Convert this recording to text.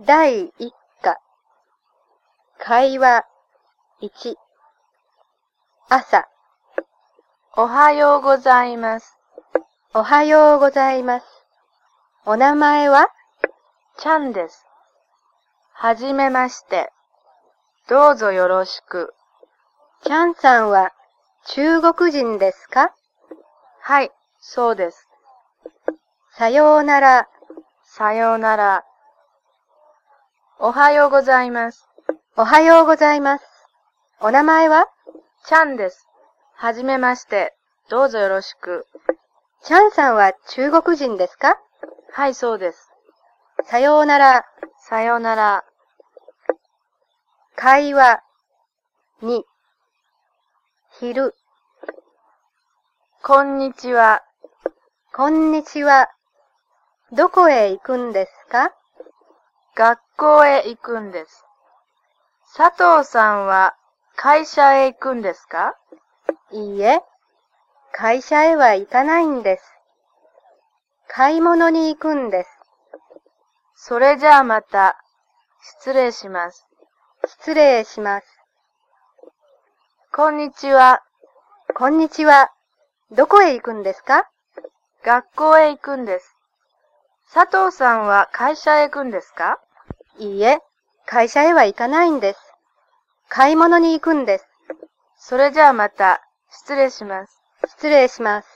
第一課。会話1。朝。おはようございます。おはようございます。お名前は？ちゃんです。はじめまして。どうぞよろしく。ちゃんさんは中国人ですか？はい、そうです。さようなら。さようなら。おはようございます。おはようございます。お名前は？ちゃんです。はじめまして。どうぞよろしく。ちゃんさんは中国人ですか？はい、そうです。さようなら。さようなら。会話2。昼。こんにちは。こんにちは。どこへ行くんですか？学校へ行くんです。佐藤さんは会社へ行くんですか？いいえ、会社へは行かないんです。買い物に行くんです。それじゃあまた。失礼します。失礼します。こんにちは。こんにちは。どこへ行くんですか？学校へ行くんです。佐藤さんは会社へ行くんですか？いいえ、会社へは行かないんです。買い物に行くんです。それじゃあまた。失礼します。失礼します。